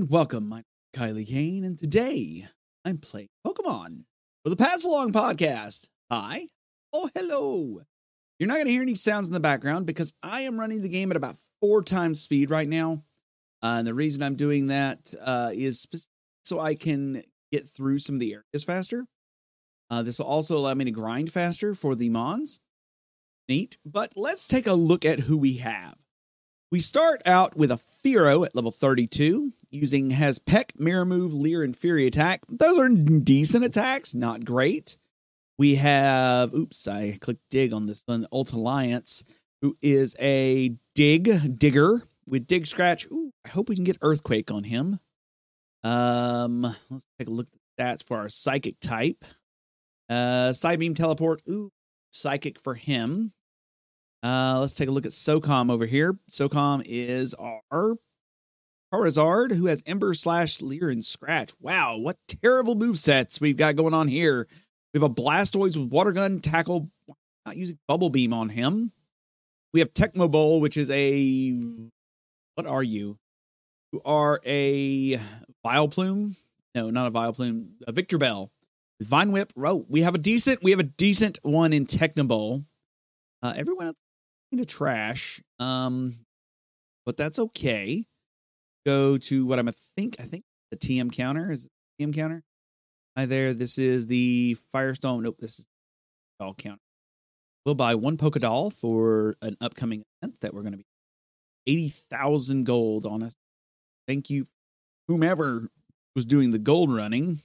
and welcome. I'm Kailee Cain, and today I'm playing Pokemon for the Passalong podcast. Hi. Oh, hello. You're not going to hear any sounds in the background because I am running the game at about four times speed right now. Uh, and the reason I'm doing that uh, is so I can get through some of the areas faster. Uh, this will also allow me to grind faster for the Mons. Neat. But let's take a look at who we have. We start out with a Fearow at level 32, using has Peck, Mirror Move, Leer, and Fury Attack. Those are decent attacks, not great. We have, oops, I clicked dig on this one, Ult Alliance, who is a dig, digger with dig scratch. Ooh, I hope we can get Earthquake on him. Um, let's take a look at the stats for our psychic type. Uh, Psybeam teleport. Ooh, psychic for him. Uh, let's take a look at SOCOM over here. SOCOM is our Charizard, who has Ember slash Leer and Scratch. Wow, what terrible move sets we've got going on here. We have a Blastoise with Water Gun, Tackle, not using Bubble Beam on him. We have Tecmo Bowl, which is a. What are you? You are a Vileplume? No, not a Vileplume. A Victreebel. Vine Whip. Oh, we have a decent. We have a decent one in Tecmo Bowl. Uh, everyone else into trash. Um, but that's okay. Go to what I'm a think. I think the TM counter is TM counter. Hi there. This is the Firestone. Nope, this is doll counter. We'll buy one Poké Doll for an upcoming event that we're going to be eighty thousand gold on us. Thank you, whomever was doing the gold running.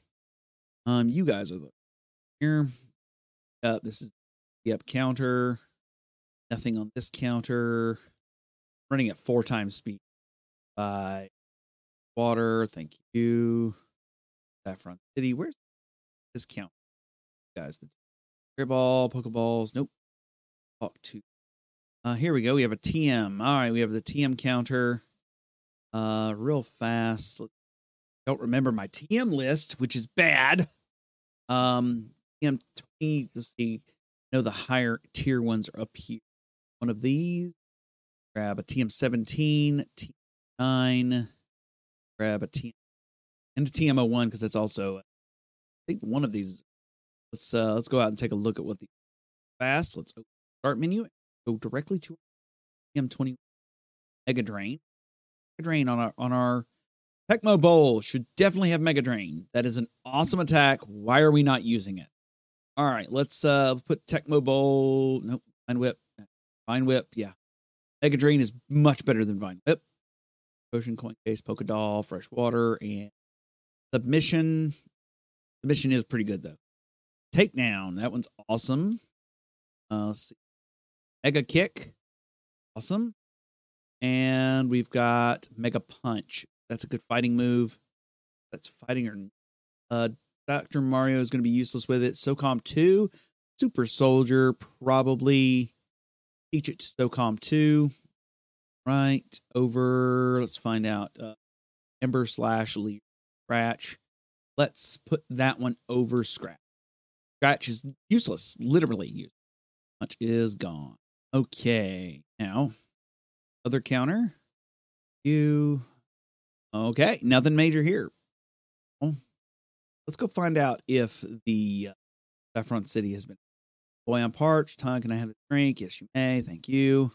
Um, you guys are the here. Uh, this is the up counter. Nothing on this counter. Running at four times speed. By water. Thank you. Saffron City. Where's this count? Guys, the ball, Pokeballs. Nope. Talk to. Uh, here we go. We have a TM. All right, we have the TM counter. Uh, real fast. Don't remember my TM list, which is bad. Um, TM twenty. Let's see. Know the higher tier ones are up here one of these. Grab a TM17, TM9. Grab a TM and a TM01 because that's also I think one of these. Let's uh let's go out and take a look at what the fast. Let's start menu. Go directly to TM20 Mega Drain. Mega Drain on our on our Tecmo Bowl should definitely have Mega Drain. That is an awesome attack. Why are we not using it? All right, let's uh put Tecmo Bowl. Nope, Vine Whip. Vine Whip, yeah. Mega Drain is much better than Vine Whip. Ocean Coin Case, Poké Doll, Fresh Water, and Submission. Submission is pretty good though. Takedown, that one's awesome. Uh, let's see. Mega Kick, awesome. And we've got Mega Punch. That's a good fighting move. That's fighting or uh, Dr. Mario is going to be useless with it. SOCOM 2, Super Soldier, probably teach it to SOCOM 2. Right over, let's find out. Uh, Ember slash Leer Scratch. Let's put that one over Scratch. Scratch is useless, literally useless. Much is gone. Okay, now other counter. You okay? Nothing major here. Well, let's go find out if the uh, Saffron City has been Boy, I'm parched. Huh? Can I have a drink? Yes, you may. Thank you.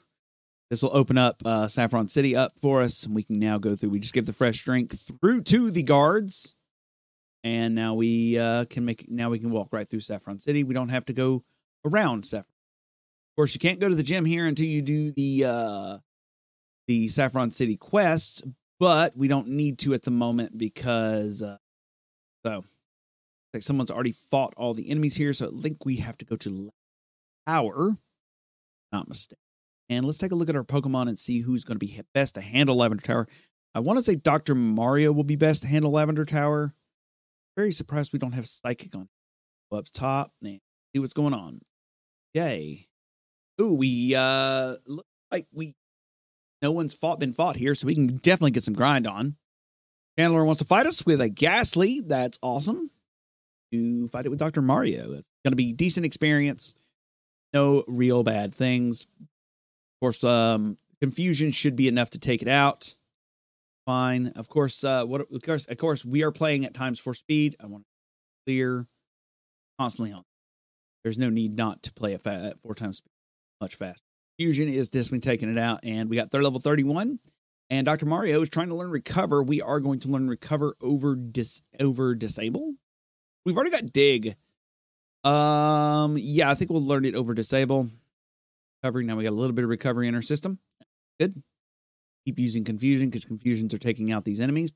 This will open up uh, Saffron City up for us, and we can now go through. We just give the fresh drink through to the guards, and now we uh, can make. Now we can walk right through Saffron City. We don't have to go around Saffron. Of course, you can't go to the gym here until you do the uh, the Saffron City quest, but we don't need to at the moment because uh, so like someone's already fought all the enemies here. So I think we have to go to Tower. Not mistake. And let's take a look at our Pokemon and see who's going to be best to handle Lavender Tower. I want to say Dr. Mario will be best to handle Lavender Tower. Very surprised we don't have Psychic on. Up top and see what's going on. Yay. Ooh, we uh look like we no one's fought been fought here, so we can definitely get some grind on. Channeler wants to fight us with a Gastly. That's awesome. To fight it with Dr. Mario. It's gonna be decent experience no real bad things. Of course, um, confusion should be enough to take it out. fine. Of course, uh, what of course, of course, we are playing at times for speed. I want to clear constantly on. There's no need not to play at four times speed, much faster. Fusion is definitely taking it out, and we got third level 31. And Dr. Mario is trying to learn recover. We are going to learn recover over dis over disable. We've already got dig. Um, yeah, I think we'll learn it over disable. Recovery. Now we got a little bit of recovery in our system. Good. Keep using confusion because confusions are taking out these enemies.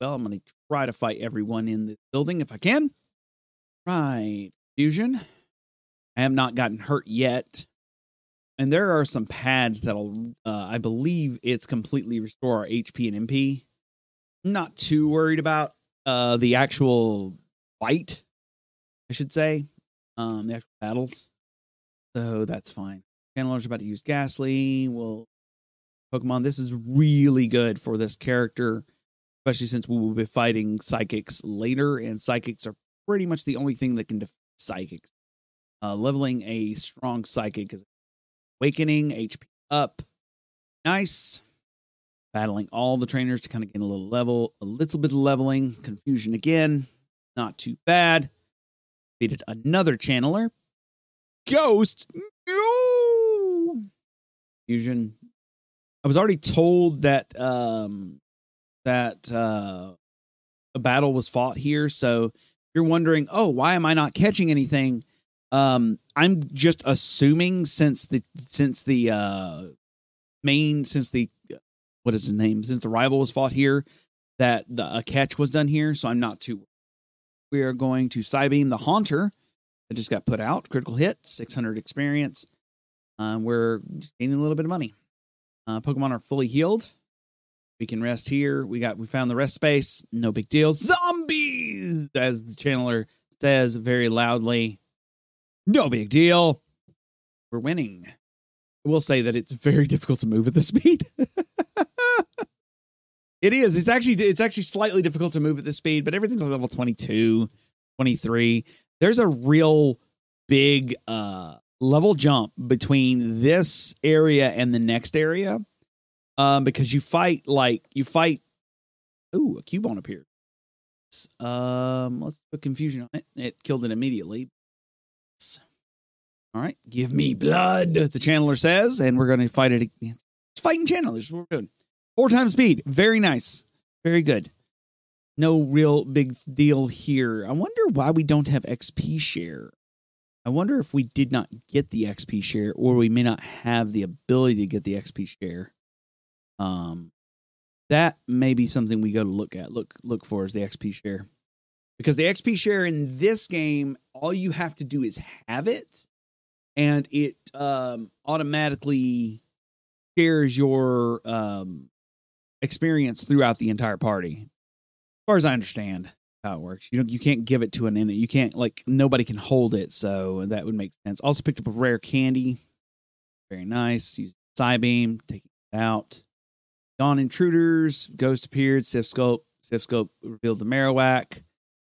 Well, I'm going to try to fight everyone in the building if I can. Right. Fusion. I have not gotten hurt yet. And there are some pads that'll, uh, I believe it's completely restore our HP and MP. Not too worried about uh, the actual fight, I should say, um, the actual battles. So that's fine. Channelers about to use Gastly. Well, Pokemon, this is really good for this character, especially since we will be fighting psychics later, and psychics are pretty much the only thing that can defeat psychics. Uh, leveling a strong psychic is awakening, HP up. Nice. Battling all the trainers to kind of gain a little level, a little bit of leveling. Confusion again. Not too bad. Defeated another channeler. Ghost. No! Fusion. I was already told that um that uh a battle was fought here, so you're wondering, oh, why am I not catching anything? Um, I'm just assuming since the since the uh main since the what is his name since the rival was fought here that the a catch was done here, so I'm not too. We are going to Psybeam the Haunter that just got put out. Critical hit, 600 experience. Um, we're gaining a little bit of money. Uh, Pokemon are fully healed. We can rest here. We got we found the rest space. No big deal. Zombies, as the channeler says very loudly. No big deal. We're winning. I will say that it's very difficult to move at this speed. it is. It's actually it's actually slightly difficult to move at this speed, but everything's like level 22, 23. There's a real big uh level jump between this area and the next area. Um, because you fight like you fight. Ooh, a Cubone appeared. Um, let's put confusion on it. It killed it immediately. All right, give me blood, the channeler says, and we're going to fight it. It's fighting channelers. What we're doing. Four times speed. Very nice. Very good. No real big deal here. I wonder why we don't have XP share. I wonder if we did not get the XP share or we may not have the ability to get the XP share. Um, that may be something we go to look at. Look look for is the XP share. Because the XP share in this game, all you have to do is have it and it um, automatically shares your um, experience throughout the entire party. As far as I understand how it works, you know, you can't give it to an init. You can't like nobody can hold it, so that would make sense. Also picked up a rare candy, very nice. Use Psybeam, taking it out. Dawn Intruders, Ghost appeared, Silph Scope, Silph Scope revealed the Marowak.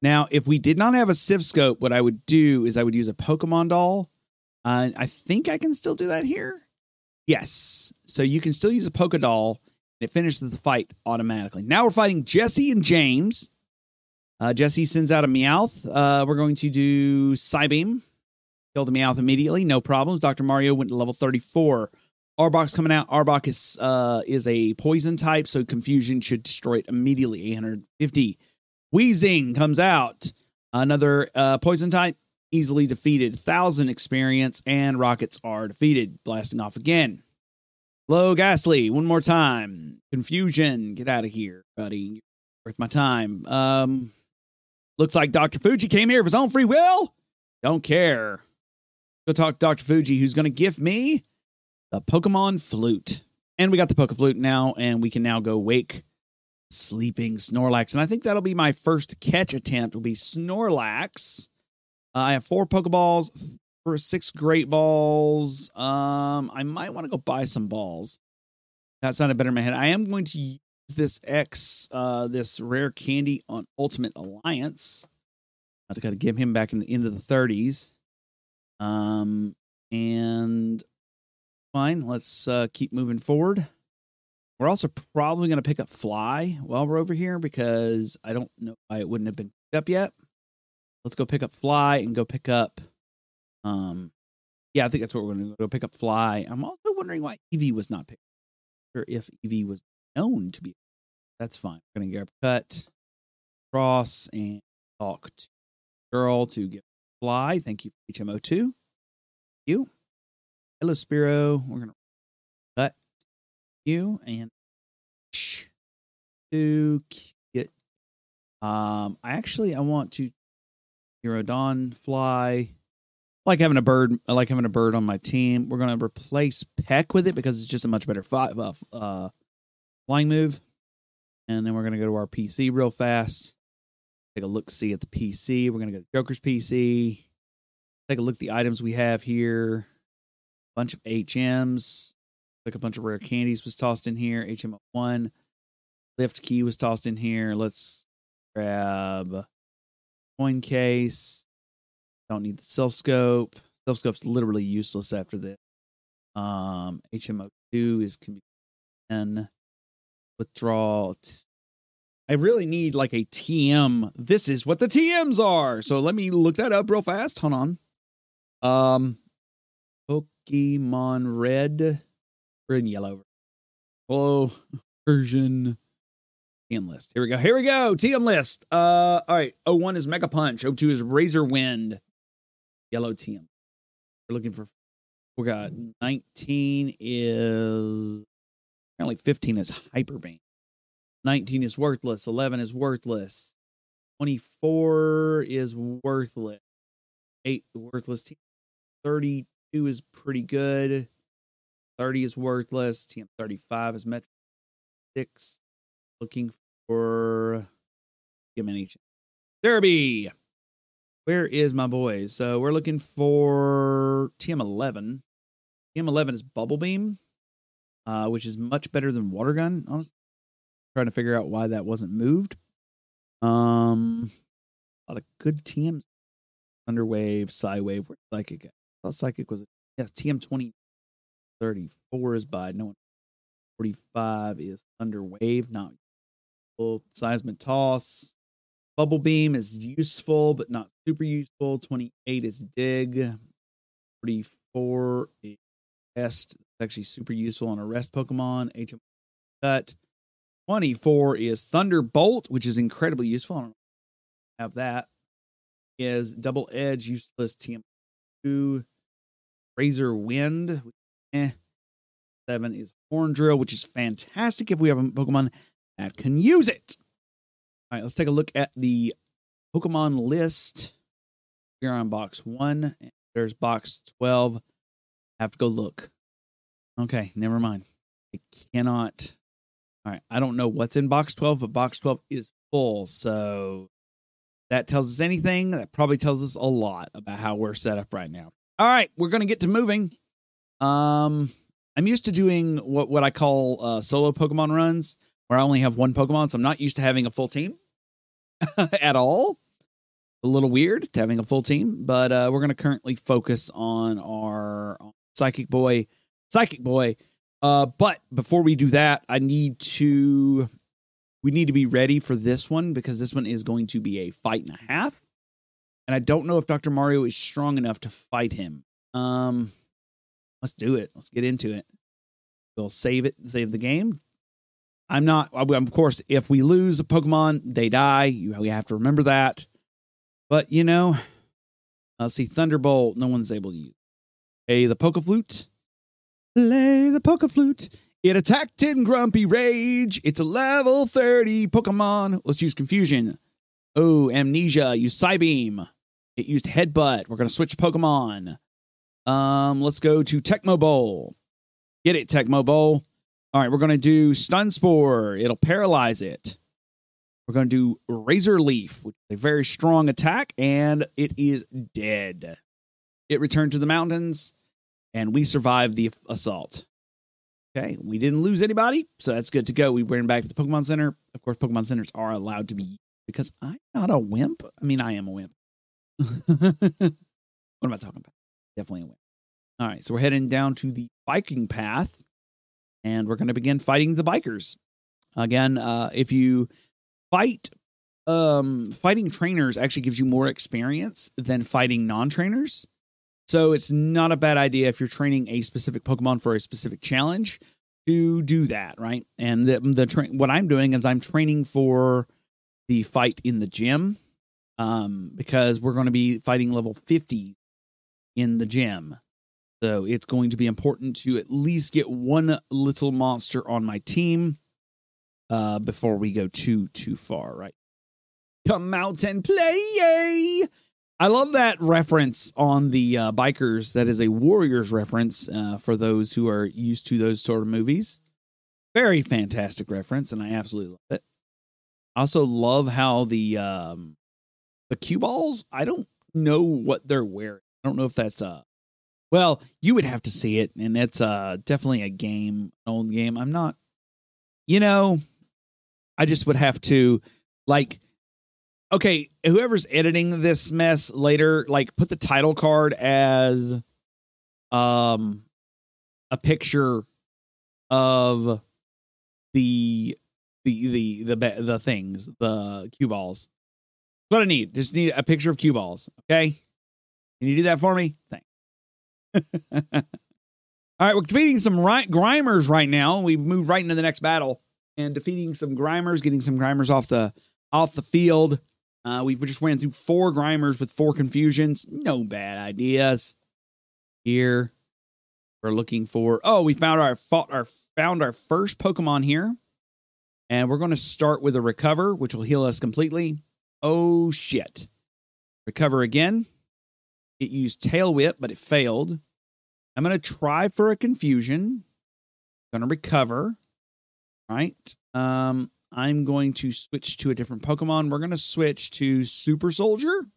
Now, if we did not have a Silph Scope, what I would do is I would use a Pokemon doll uh, I think I can still do that here. Yes. So you can still use a Poké Doll and it finishes the fight automatically. Now we're fighting Jesse and James. Uh, Jesse sends out a Meowth. Uh, we're going to do Psybeam. Kill the Meowth immediately. No problems. Dr. Mario went to level 34. Arbok's coming out. Arbok is uh, is a poison type, so confusion should destroy it immediately. 850. Weezing comes out. Another uh, poison type easily defeated. Thousand experience and rockets are defeated. Blasting off again. Low Gastly, one more time. Confusion, get out of here, buddy. Worth my time. Um, looks like Dr. Fuji came here of his own free will. Don't care. Go talk to Dr. Fuji, who's going to gift me the Pokemon Flute. And we got the Poke Flute now, and we can now go wake sleeping Snorlax. And I think that'll be my first catch attempt. Will be Snorlax. Uh, I have four Pokeballs for six Great Balls. Um, I might want to go buy some balls. That sounded better in my head. I am going to use this X, uh, this rare candy on Ultimate Alliance. I got to give him back in the end of the 30s. Um, and fine. Let's uh, keep moving forward. We're also probably going to pick up Fly while we're over here because I don't know why it wouldn't have been picked up yet. Let's go pick up Fly and go pick up. Um, yeah, I think that's what we're going to go pick up. Fly. I'm also wondering why Evie was not picked, or if Evie was known to be. That's fine. We're going to grab cut, cross, and talk to girl to get Fly. Thank you HMO two. You. Hello, Spearow. We're going to cut you and to get. Um, I actually I want to Hero Dawn fly. Like having a bird. I like having a bird on my team. We're gonna replace Peck with it because it's just a much better fi- uh, uh, flying move. And then we're gonna go to our PC real fast. Take a look, see at the PC. We're gonna go to Joker's PC. Take a look at the items we have here. A Bunch of HMs. Like a bunch of rare candies was tossed in here. HM one. Lift key was tossed in here. Let's grab coin case. Don't need the Silph Scope. Silph Scope's literally useless after this. Um, HMO two is can be ten. Withdrawal. I really need like a TM. This is what the TMs are. So let me look that up real fast. Hold on. Um, Pokemon Red, red yellow. Oh, version TM list. Here we go. Here we go. TM list. Uh, all right. 01 is Mega Punch. 02 is Razor Wind. Yellow TM. We're looking for. We got 19 is apparently 15 is Hyper Beam. 19 is worthless. 11 is worthless. 24 is worthless. 8 worthless. TM. 32 is pretty good. 30 is worthless. TM 35 is Metro 6 looking for give me Derby. Where is my boys? So we're looking for TM11. TM11 is Bubble Beam, uh, which is much better than Water Gun. Honestly, trying to figure out why that wasn't moved. Um, a lot of good TMs. Thunderwave, Psywave, where Psychic? I thought Psychic was yes. TM twenty thirty four is by no one. Forty five is Thunderwave, not Seismic Toss. Bubble Beam is useful, but not super useful. 28 is Dig. 44 is Rest. It's actually super useful on a Rest Pokemon. HM Cut. 24 is Thunderbolt, which is incredibly useful. I don't have that. Is Double Edge, useless TM2. Razor Wind, eh. Seven is Horn Drill, which is fantastic if we have a Pokemon that can use it. All right, let's take a look at the Pokemon list. Here on box one, there's box 12. I have to go look. Okay, never mind. I cannot. All right, I don't know what's in box 12, but box 12 is full. So that tells us anything. That probably tells us a lot about how we're set up right now. All right, we're going to get to moving. Um, I'm used to doing what, what I call uh, solo Pokemon runs where I only have one Pokemon, so I'm not used to having a full team at all. A little weird to having a full team, but uh, we're going to currently focus on our Psychic Boy. Psychic Boy. Uh, but before we do that, I need to. We need to be ready for this one because this one is going to be a fight and a half. And I don't know if Dr. Mario is strong enough to fight him. Um, let's do it. Let's get into it. We'll save it, save the game, I'm not, of course, if we lose a Pokemon, they die. We have to remember that. But, you know, let's see, Thunderbolt, no one's able to use. Hey, the Poke Flute. Play the Poke Flute. It attacked in Grumpy Rage. It's a level 30 Pokemon. Let's use Confusion. Oh, Amnesia. Use Psybeam. It used Headbutt. We're going to switch Pokemon. Um, let's go to Tecmo Bowl. Get it, Tecmo Bowl. All right, we're going to do Stun Spore. It'll paralyze it. We're going to do Razor Leaf, which is a very strong attack, and it is dead. It returned to the mountains, and we survived the assault. Okay, we didn't lose anybody, so that's good to go. We ran back to the Pokemon Center. Of course, Pokemon Centers are allowed to be because I'm not a wimp. I mean, I am a wimp. what am I talking about? Definitely a wimp. All right, so we're heading down to the biking path and we're going to begin fighting the bikers. Again, uh, if you fight, um, fighting trainers actually gives you more experience than fighting non trainers. So it's not a bad idea if you're training a specific Pokemon for a specific challenge to do that, right? And the, the tra- what I'm doing is I'm training for the fight in the gym um, because we're going to be fighting level 50 in the gym. So it's going to be important to at least get one little monster on my team uh, before we go too too far, right? Come out and play! I love that reference on the uh, bikers. That is a Warriors reference uh, for those who are used to those sort of movies. Very fantastic reference, and I absolutely love it. I also love how the um, the cue balls. I don't know what they're wearing. I don't know if that's uh well, you would have to see it, and it's uh definitely a game, an old game. I'm not, you know, I just would have to like okay, whoever's editing this mess later, like put the title card as um a picture of the the the the the things, the cue balls. What I need, just need a picture of cue balls. Okay, can you do that for me? Thanks. All right, we're defeating some ri- Grimers right now. We've moved right into the next battle and defeating some Grimers, getting some Grimers off the off the field. Uh, we just ran through four Grimers with four confusions. No bad ideas. Here, we're looking for. Oh, we found our fought our found our first Pokemon here, and we're going to start with a recover, which will heal us completely. Oh shit! Recover again. It used Tail Whip, but it failed. I'm going to try for a confusion. Going to recover. Right. Um, I'm going to switch to a different Pokemon. We're going to switch to Super Soldier,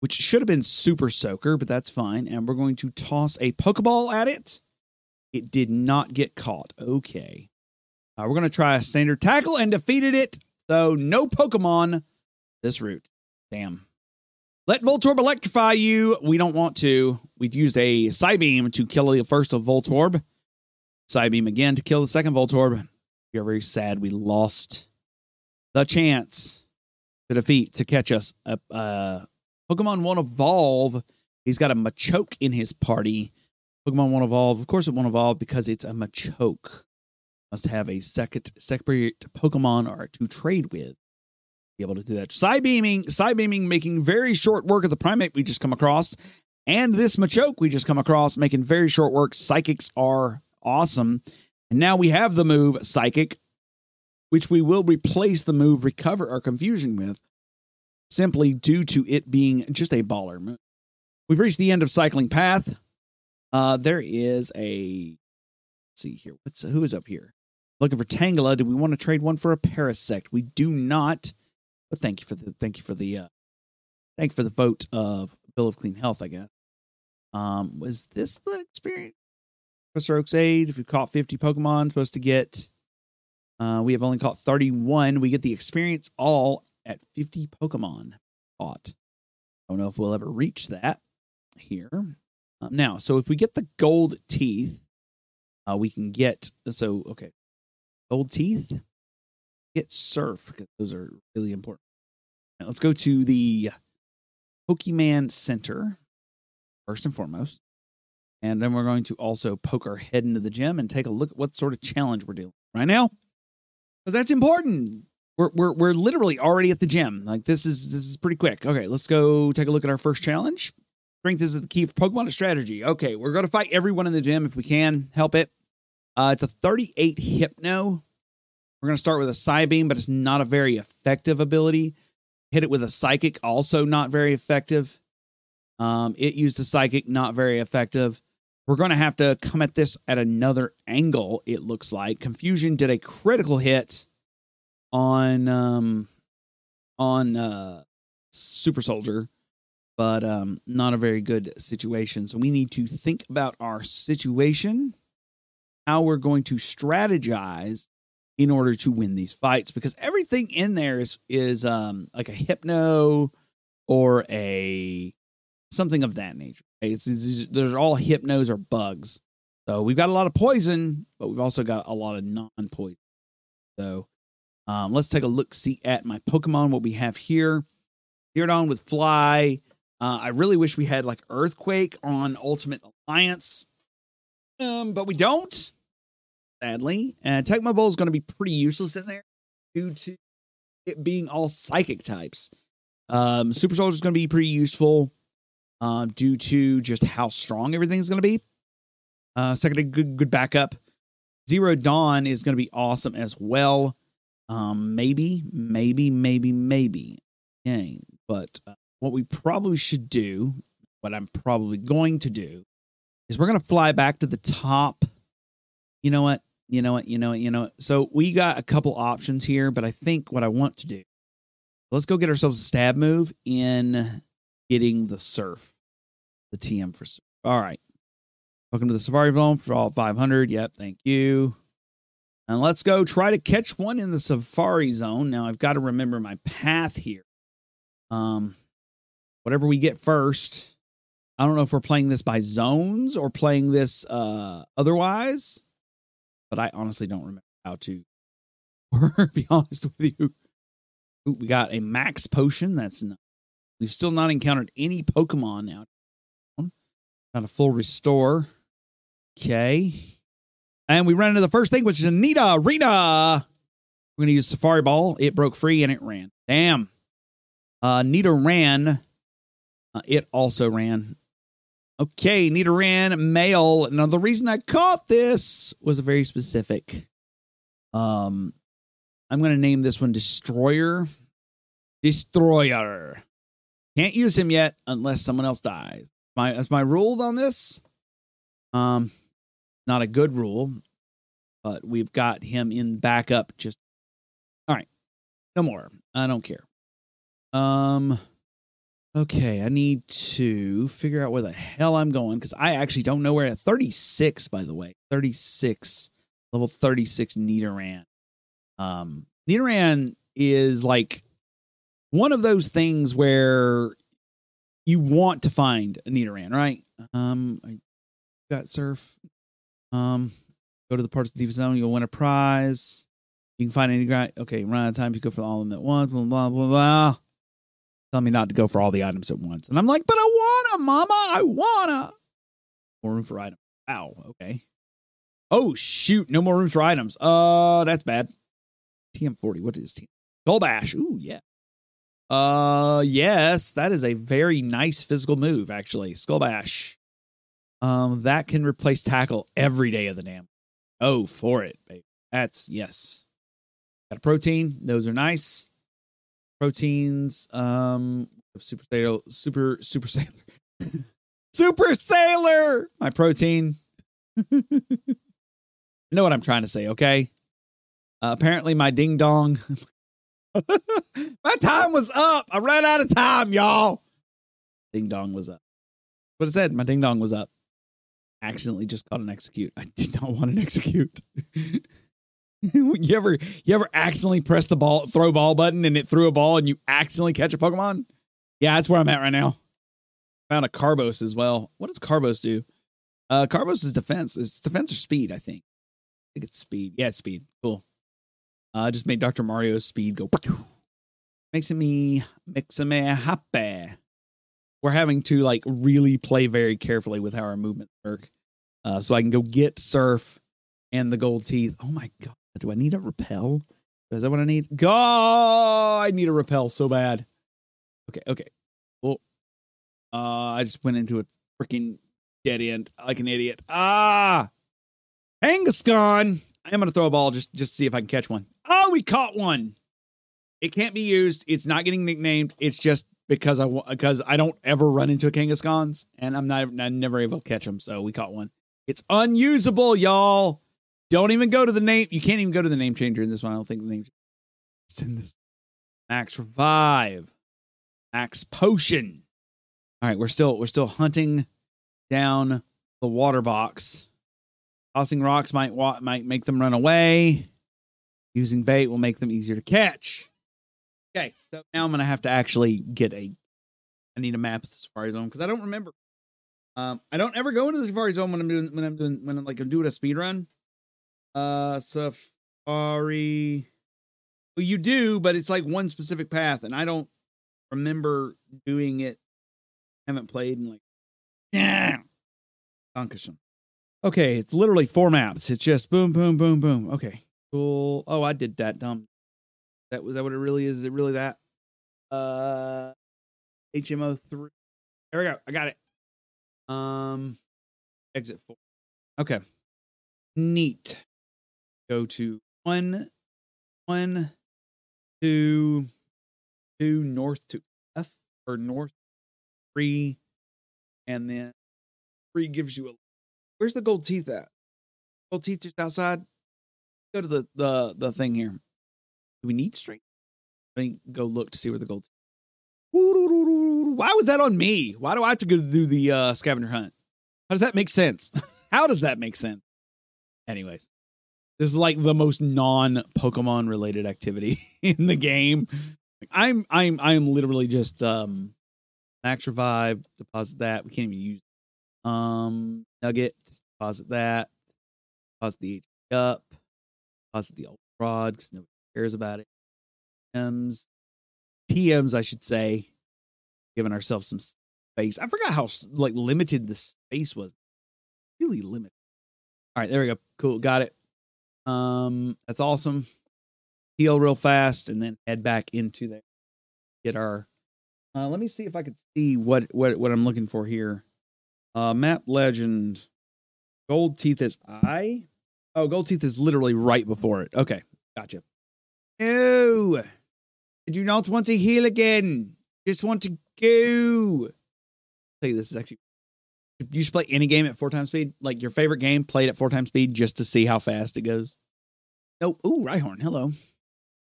which should have been Super Soaker, but that's fine. And we're going to toss a Pokeball at it. It did not get caught. Okay. Uh, we're going to try a standard tackle and defeated it. So no Pokemon this route. Damn. Let Voltorb electrify you. We don't want to. We used a Psybeam to kill the first of Voltorb. Psybeam again to kill the second Voltorb. We are very sad we lost the chance to defeat, to catch us. Uh, uh, Pokemon won't evolve. He's got a Machoke in his party. Pokemon won't evolve. Of course, it won't evolve because it's a Machoke. Must have a second separate Pokemon or to trade with be able to do that. Psy beaming, Psy beaming, making very short work of the primate we just come across, and this Machoke we just come across, making very short work. Psychics are awesome, and now we have the move Psychic, which we will replace the move Recover or Confusion with, simply due to it being just a baller move. We've reached the end of Cycling Path. Uh, there is a see here. What's who is up here? Looking for Tangela. Do we want to trade one for a Parasect? We do not. But thank you for the thank you for the uh, thank you for the vote of Bill of Clean Health. I guess. Um, was this the experience? Professor Oak's aid. If we caught fifty Pokemon, supposed to get. Uh, we have only caught thirty-one. We get the experience all at fifty Pokemon caught. I don't know if we'll ever reach that here. Um, now, so if we get the gold teeth, uh, we can get so okay, gold teeth get surf because those are really important. Let's go to the Pokemon Center first and foremost. And then we're going to also poke our head into the gym and take a look at what sort of challenge we're dealing right now. Because that's important. We're, we're, we're literally already at the gym. Like this is this is pretty quick. Okay, let's go take a look at our first challenge. Strength is the key for Pokemon strategy. Okay, we're to fight everyone in the gym if we can help it. Uh, it's a 38 Hypno we're going to start with a psi beam, but it's not a very effective ability. Hit it with a Psychic, also not very effective. Um, it used a Psychic, not very effective. We're going to have to come at this at another angle, it looks like. Confusion did a critical hit on um, on uh, Super Soldier, but um, not a very good situation. So we need to think about our situation, how we're going to strategize in order to win these fights because everything in there is is um like a hypno or a something of that nature. It's, it's, there's all hypnos or bugs. So we've got a lot of poison, but we've also got a lot of non-poison. So um, let's take a look see at my Pokemon. What we have here, Fearodon with Fly. Uh, I really wish we had like Earthquake on Ultimate Alliance, um, but we don't. Sadly, and Tecmo Bowl is going to be pretty useless in there due to it being all psychic types. Um, Super Soldier is going to be pretty useful uh, due to just how strong everything's going to be. Uh, second, good good backup. Zero Dawn is going to be awesome as well. Um, maybe, maybe, maybe, maybe. Okay, but uh, what we probably should do, what I'm probably going to do, is we're going to fly back to the top. You know what? You know what? You know what? You know what? So we got a couple options here, but I think what I want to do, let's go get ourselves a stab move in getting the surf, the TM for surf. All right. Welcome to the Safari Zone for all 500. Yep. Thank you. And let's go try to catch one in the Safari Zone. Now I've got to remember my path here. Um, whatever we get first. I don't know if we're playing this by zones or playing this uh otherwise, but I honestly don't remember how to. Be honest with you. Ooh, we got a max potion. That's not. We've still not encountered any Pokemon now. Got a full restore. Okay. And we run into the first thing, which is a Nidorina. We're going to use Safari Ball. It broke free and it ran. Damn. Uh, Nidoran. Uh, it also ran. Okay, Nidoran male. Now, the reason I caught this was a very specific. Um, I'm to name this one Destroyer. Destroyer. Can't use him yet unless someone else dies. My that's my rule on this. Um, not a good rule, but we've got him in backup. Just all right. No more. I don't care. Um. Okay, I need to figure out where the hell I'm going because I actually don't know where. At 36, by the way, 36, level 36 Nidoran. Um, Nidoran is like one of those things where you want to find a Nidoran, right? Um, I got surf. Um, go to the parts of the deep zone. You'll win a prize. You can find any guy. Okay, run out of time. You go for all of them at once. Blah blah blah blah. Tell me not to go for all the items at once, and I'm like, but I wanna, Mama. I wanna. More room for items. Wow. Okay. Oh shoot! No more rooms for items. Uh, that's bad. TM40. What is TM? Skull Bash. Ooh yeah. Uh, yes, that is a very nice physical move, actually. Skull Bash. Um, that can replace tackle every day of the damn. Oh, for it, baby. That's yes. Got a protein. Those are nice. Proteins. Um, super sailor, super super sailor, super sailor. My protein. you know what I'm trying to say, okay? Uh, apparently, my ding dong, My time was up. I ran out of time, y'all. Ding dong was up. What I said, my ding dong was up. Accidentally just got an Exeggcute. I did not want an Exeggcute. you ever you ever accidentally press the ball throw ball button and it threw a ball and you accidentally catch a Pokemon? Yeah, that's where I'm at right now. Found a Carbos as well. What does Carbos do? Uh Carbos is defense. It's defense or speed, I think. I think it's speed. Yeah, it's speed. Cool. Uh, just made Dr. Mario's speed go. Makes me makes me happy. We're having to like really play very carefully with how our movements work, uh, so I can go get Surf and the gold teeth. Oh my god! Do I need a repel? Is that what I need? Go! I need a repel so bad. Okay, okay. Well, uh, I just went into a freaking dead end like an idiot. Ah, Kangaskhan. I am gonna throw a ball just just to see if I can catch one. Oh, we caught one. It can't be used. It's not getting nicknamed. It's just because I because I don't ever run into a Kangaskhan's and I'm not I'm never able to catch them. So we caught one. It's unusable, y'all. Don't even go to the name. You can't even go to the name changer in this one. I don't think the name. It's in this. Max revive. Max potion. All right, we're still we're still hunting down the water box. Tossing rocks might might make them run away. Using bait will make them easier to catch. Okay, so now I'm to have to actually get a. I need a map of the Safari Zone because I don't remember. Um, I don't ever go into the Safari Zone when I'm doing when I'm doing when I'm like I'm doing a speed run. Uh, Safari. Well, you do, but it's like one specific path, and I don't remember doing it. I haven't played in like yeah. Okay, it's literally four maps. It's just boom, boom, boom, boom. Okay, cool. Oh, I did that. Dumb. That was that what it really is? Is it really that? Uh, HMO three. There we go. I got it. Um, exit four. Okay, neat. Go to one, one, two, two north to F or north three, and then three gives you a Where's the gold teeth at? Gold teeth just outside. Go to the the the thing here. Do we need straight? I mean, go look to see where the gold. Why was that on me? Why do I have to go do the uh, scavenger hunt? How does that make sense? How does that make sense? Anyways, this is like the most non Pokemon related activity in the game. I'm I'm I'm literally just um max revive, deposit that. We can't even use um, Nugget, deposit that. Deposit the HP up. Deposit the old rod because nobody cares about it. TMs, TMs, I should say, giving ourselves some space. I forgot how like limited the space was. Really limited. All right, there we go. Cool, got it. Um, that's awesome. Heal real fast and then head back into there. Get our. Uh, let me see if I could see what what what I'm looking for here. Uh, map legend. Gold teeth is I. Oh, gold teeth is literally right before it. Okay, gotcha. No, I do not want to heal again. Just want to go. I'll tell you, this is actually. You should play any game at four times speed. Like your favorite game, played at four times speed just to see how fast it goes. Oh, ooh, Rhyhorn. Hello.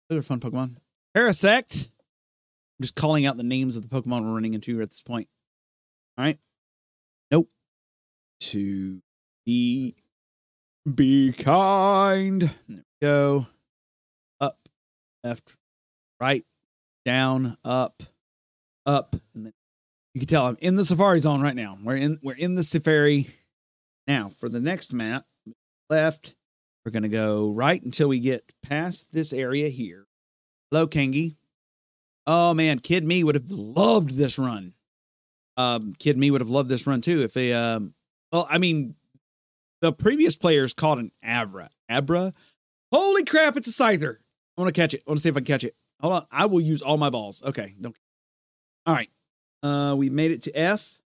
Those are fun Pokemon. Parasect. I'm just calling out the names of the Pokemon we're running into at this point. All right Nope. to be be kind. There we go. Up, left, right, down, up, up, and then you can tell I'm in the Safari Zone right now. We're in we're in the Safari. Now for the next map, left. We're gonna go right until we get past this area here. Hello, Kangi. Oh man, Kid Me would have loved this run. Um, Kid Me would have loved this run too if they um well, I mean, the previous players called an Abra. Abra? Holy crap, it's a Scyther. I want to catch it. I want to see if I can catch it. Hold on. I will use all my balls. Okay. Don't. All right. Uh, we made it to F.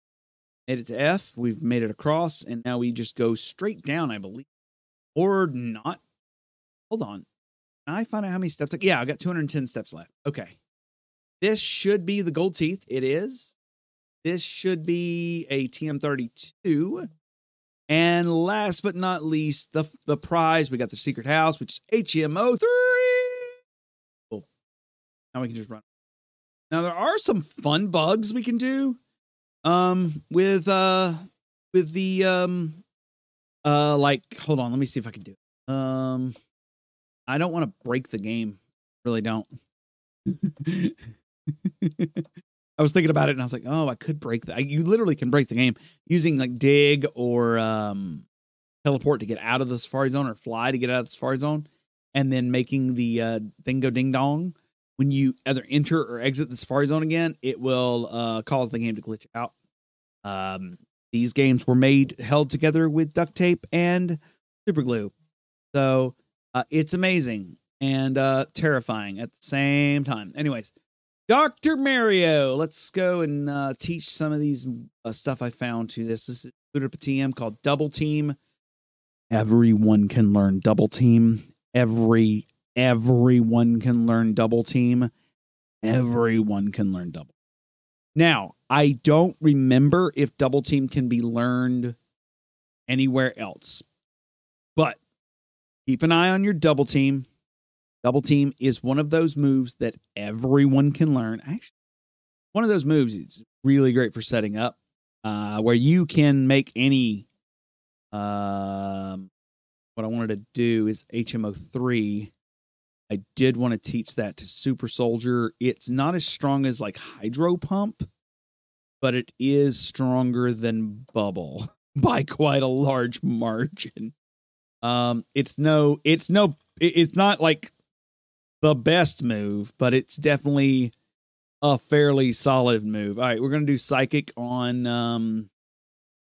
Made it to F. We've made it across, and now we just go straight down, I believe. Or not. Hold on. Can I find out how many steps? Yeah, I got 210 steps left. Okay. This should be the gold teeth. It is. This should be a TM32. And last but not least, the the prize. We got the secret house, which is HMO3. Cool. Now we can just run. Now there are some fun bugs we can do. Um, with uh with the um uh like hold on, let me see if I can do it. Um I don't want to break the game. Really don't. I was thinking about it and I was like, oh, I could break that. You literally can break the game using like dig or um, teleport to get out of the safari zone or fly to get out of the safari zone, and then making the uh, thing go ding dong. When you either enter or exit the safari zone again, it will uh, cause the game to glitch out. Um, these games were made held together with duct tape and super glue, so uh, it's amazing and uh, terrifying at the same time. Anyways, Dr. Mario. Let's go and uh, teach some of these uh, stuff I found to this. This is a TM called Double Team. Everyone can learn Double Team. Every everyone can learn Double Team. Everyone can learn Double. Now, I don't remember if Double Team can be learned anywhere else. But keep an eye on your Double Team Double team is one of those moves that everyone can learn. Actually, one of those moves is really great for setting up, uh, where you can make any. Um, what I wanted to do is HMO three. I did want to teach that to Super Soldier. It's not as strong as like Hydro Pump, but it is stronger than Bubble by quite a large margin. Um, it's no, it's no, it's not like the best move, but it's definitely a fairly solid move. All right, we're gonna do psychic on. Um,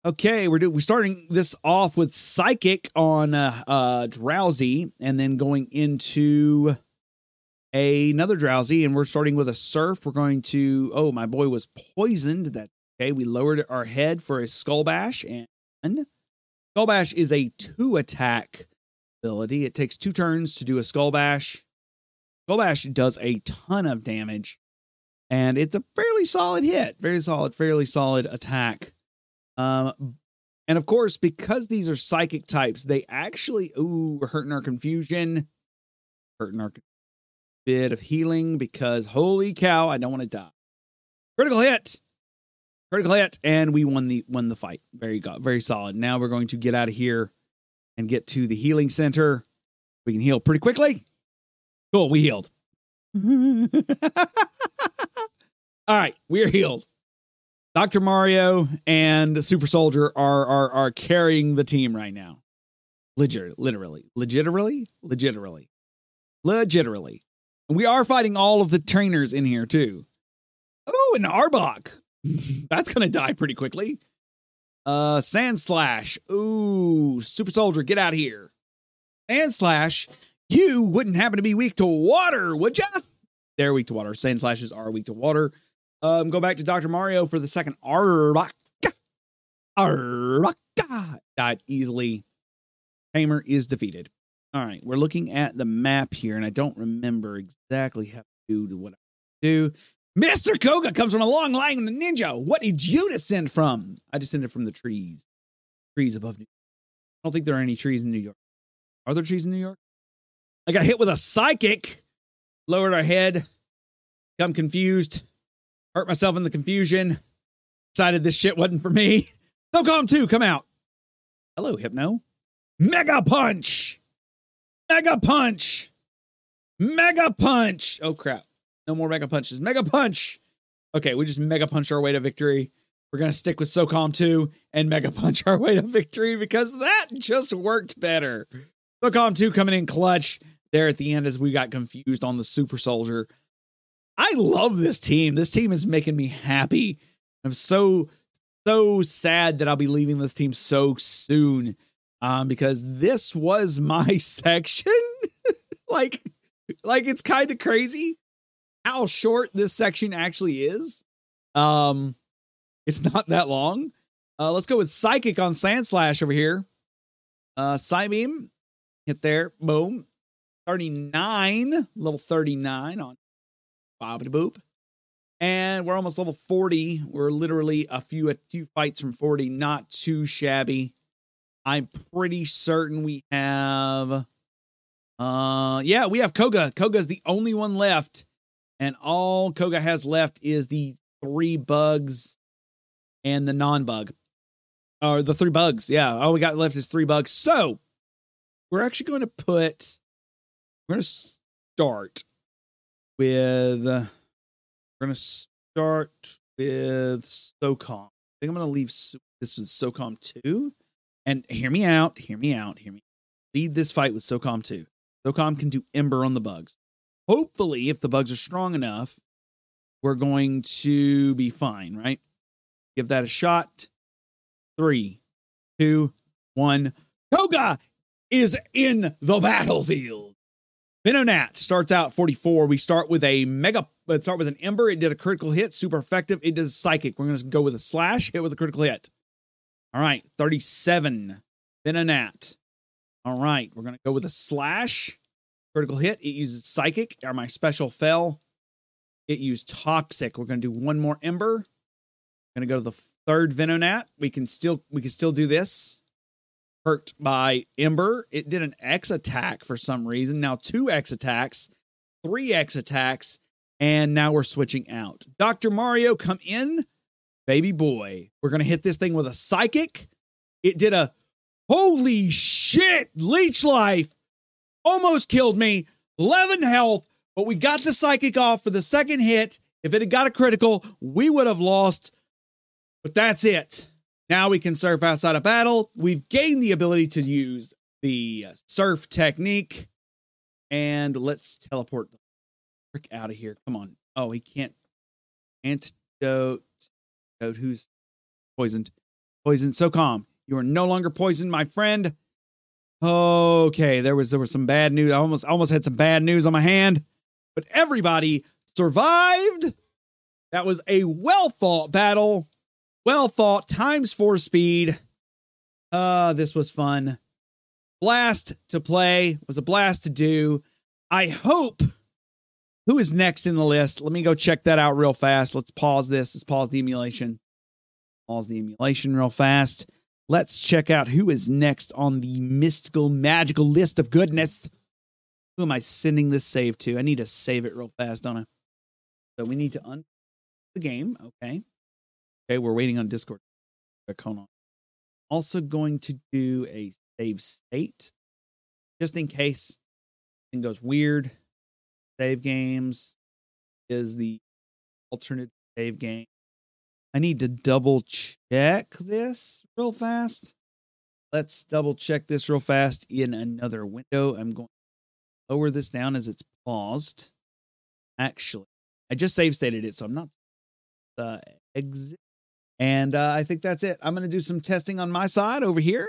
okay, we're do, we're starting this off with psychic on uh, uh, Drowzee, and then going into a, another Drowzee, and we're starting with a surf. We're going to. Oh, my boy was poisoned. That okay. We lowered our head for a skull bash, and skull bash is a two attack ability. It takes two turns to do a skull bash. Skull bash does a ton of damage and it's a fairly solid hit, very solid, fairly solid attack. Um, and of course, because these are psychic types, they actually ooh, we're hurting our confusion, hurting our bit of healing because holy cow, I don't want to die. Critical hit, critical hit, and we won the won the fight. Very good, very solid. Now we're going to get out of here and get to the healing center. We can heal pretty quickly. Cool, we healed. All right, we're healed. Dr. Mario and Super Soldier are are are carrying the team right now. Legit, literally, legitimately, legitimately, legitimately. And we are fighting all of the trainers in here too. Oh, and Arbok. That's gonna die pretty quickly. Uh, Sandslash. Ooh, Super Soldier, get out here. Sandslash, you wouldn't happen to be weak to water, would ya? They're weak to water. Sandslashes are weak to water. Um, go back to Dr. Mario for the second Araka. Araka died easily. Tamer is defeated. All right, we're looking at the map here, and I don't remember exactly how to do what I do. Mr. Koga comes from a long line of the ninja. What did you descend from? I descended from the trees. Trees above New York. I don't think there are any trees in New York. Are there trees in New York? I got hit with a psychic, lowered our head, I'm confused hurt myself in the confusion, decided this shit wasn't for me. SOCOM 2, come out. Hello, Hypno. Mega Punch! Mega Punch! Mega Punch! Oh, crap. No more Mega Punches. Mega Punch! Okay, we just Mega Punch our way to victory. We're going to stick with SOCOM 2 and Mega Punch our way to victory because that just worked better. SOCOM 2 coming in clutch there at the end as we got confused on the Super Soldier. I love this team. This team is making me happy. I'm so so sad that I'll be leaving this team so soon um, because this was my section. like, like it's kind of crazy how short this section actually is. Um, it's not that long. Uh, let's go with Psychic on Sandslash over here. Uh, Psybeam, hit there, boom. 39, level 39 on Bob boop. And we're almost level 40. We're literally a few a few fights from 40. Not too shabby. I'm pretty certain we have uh yeah, we have Koga. Koga's the only one left. And all Koga has left is the three bugs and the non-bug. Or the three bugs. Yeah. All we got left is three bugs. So we're actually going to put we're going to start with uh, we're gonna start with SOCOM. I think I'm gonna leave this with SOCOM two, and hear me out, hear me out, hear me. Lead this fight with SOCOM two. SOCOM can do Ember on the bugs. Hopefully, if the bugs are strong enough, we're going to be fine, right? Give that a shot. Three, two, one. Koga is in the battlefield. Venonat starts out 44. We start with a mega, let's start with an Ember. It did a critical hit, super effective. It does psychic. We're going to go with a slash, hit with a critical hit. All right, 37. Venonat. All right, we're going to go with a slash, critical hit. It uses psychic, or my special fell. It used toxic. We're going to do one more Ember. Going to go to the third Venonat. We can still we can still do this hurt by Ember. It did an X attack for some reason. Now two X attacks, three X attacks, and now we're switching out. Dr. Mario, come in. Baby boy. We're going to hit this thing with a psychic. It did a holy shit leech life. Almost killed me. 11 health, but we got the psychic off for the second hit. If it had got a critical, we would have lost But that's it. Now we can surf outside of battle. We've gained the ability to use the uh, surf technique. And let's teleport the frick out of here. Come on. Oh, he can't. Antidote. Antidote. Who's poisoned? Poisoned. SOCOM. You are no longer poisoned, my friend. Okay, there was there was some bad news. I almost almost had some bad news on my hand, but everybody survived. That was a well fought battle. Well fought times four speed. Uh, this was fun. Blast to play. Was a blast to do. I hope who is next in the list? Let me go check that out real fast. Let's pause this. Let's pause the emulation. Pause the emulation real fast. Let's check out who is next on the mystical, magical list of goodness. Who am I sending this save to? I need to save it real fast, don't I? So we need to un the game. Okay. Okay, we're waiting on Discord. Also going to do a save state just in case it goes weird. Save games is the alternate save game. I need to double check this real fast. Let's double check this real fast in another window. I'm going to lower this down as it's paused. Actually, I just save stated it, so I'm not uh, exit. And uh, I think that's it. I'm going to do some testing on my side over here,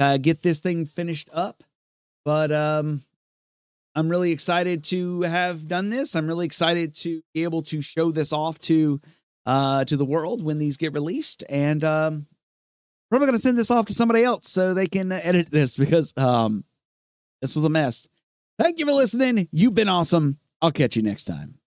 uh, get this thing finished up. But um, I'm really excited to have done this. I'm really excited to be able to show this off to uh, to the world when these get released. And um, probably going to send this off to somebody else so they can edit this because um, this was a mess. Thank you for listening. You've been awesome. I'll catch you next time.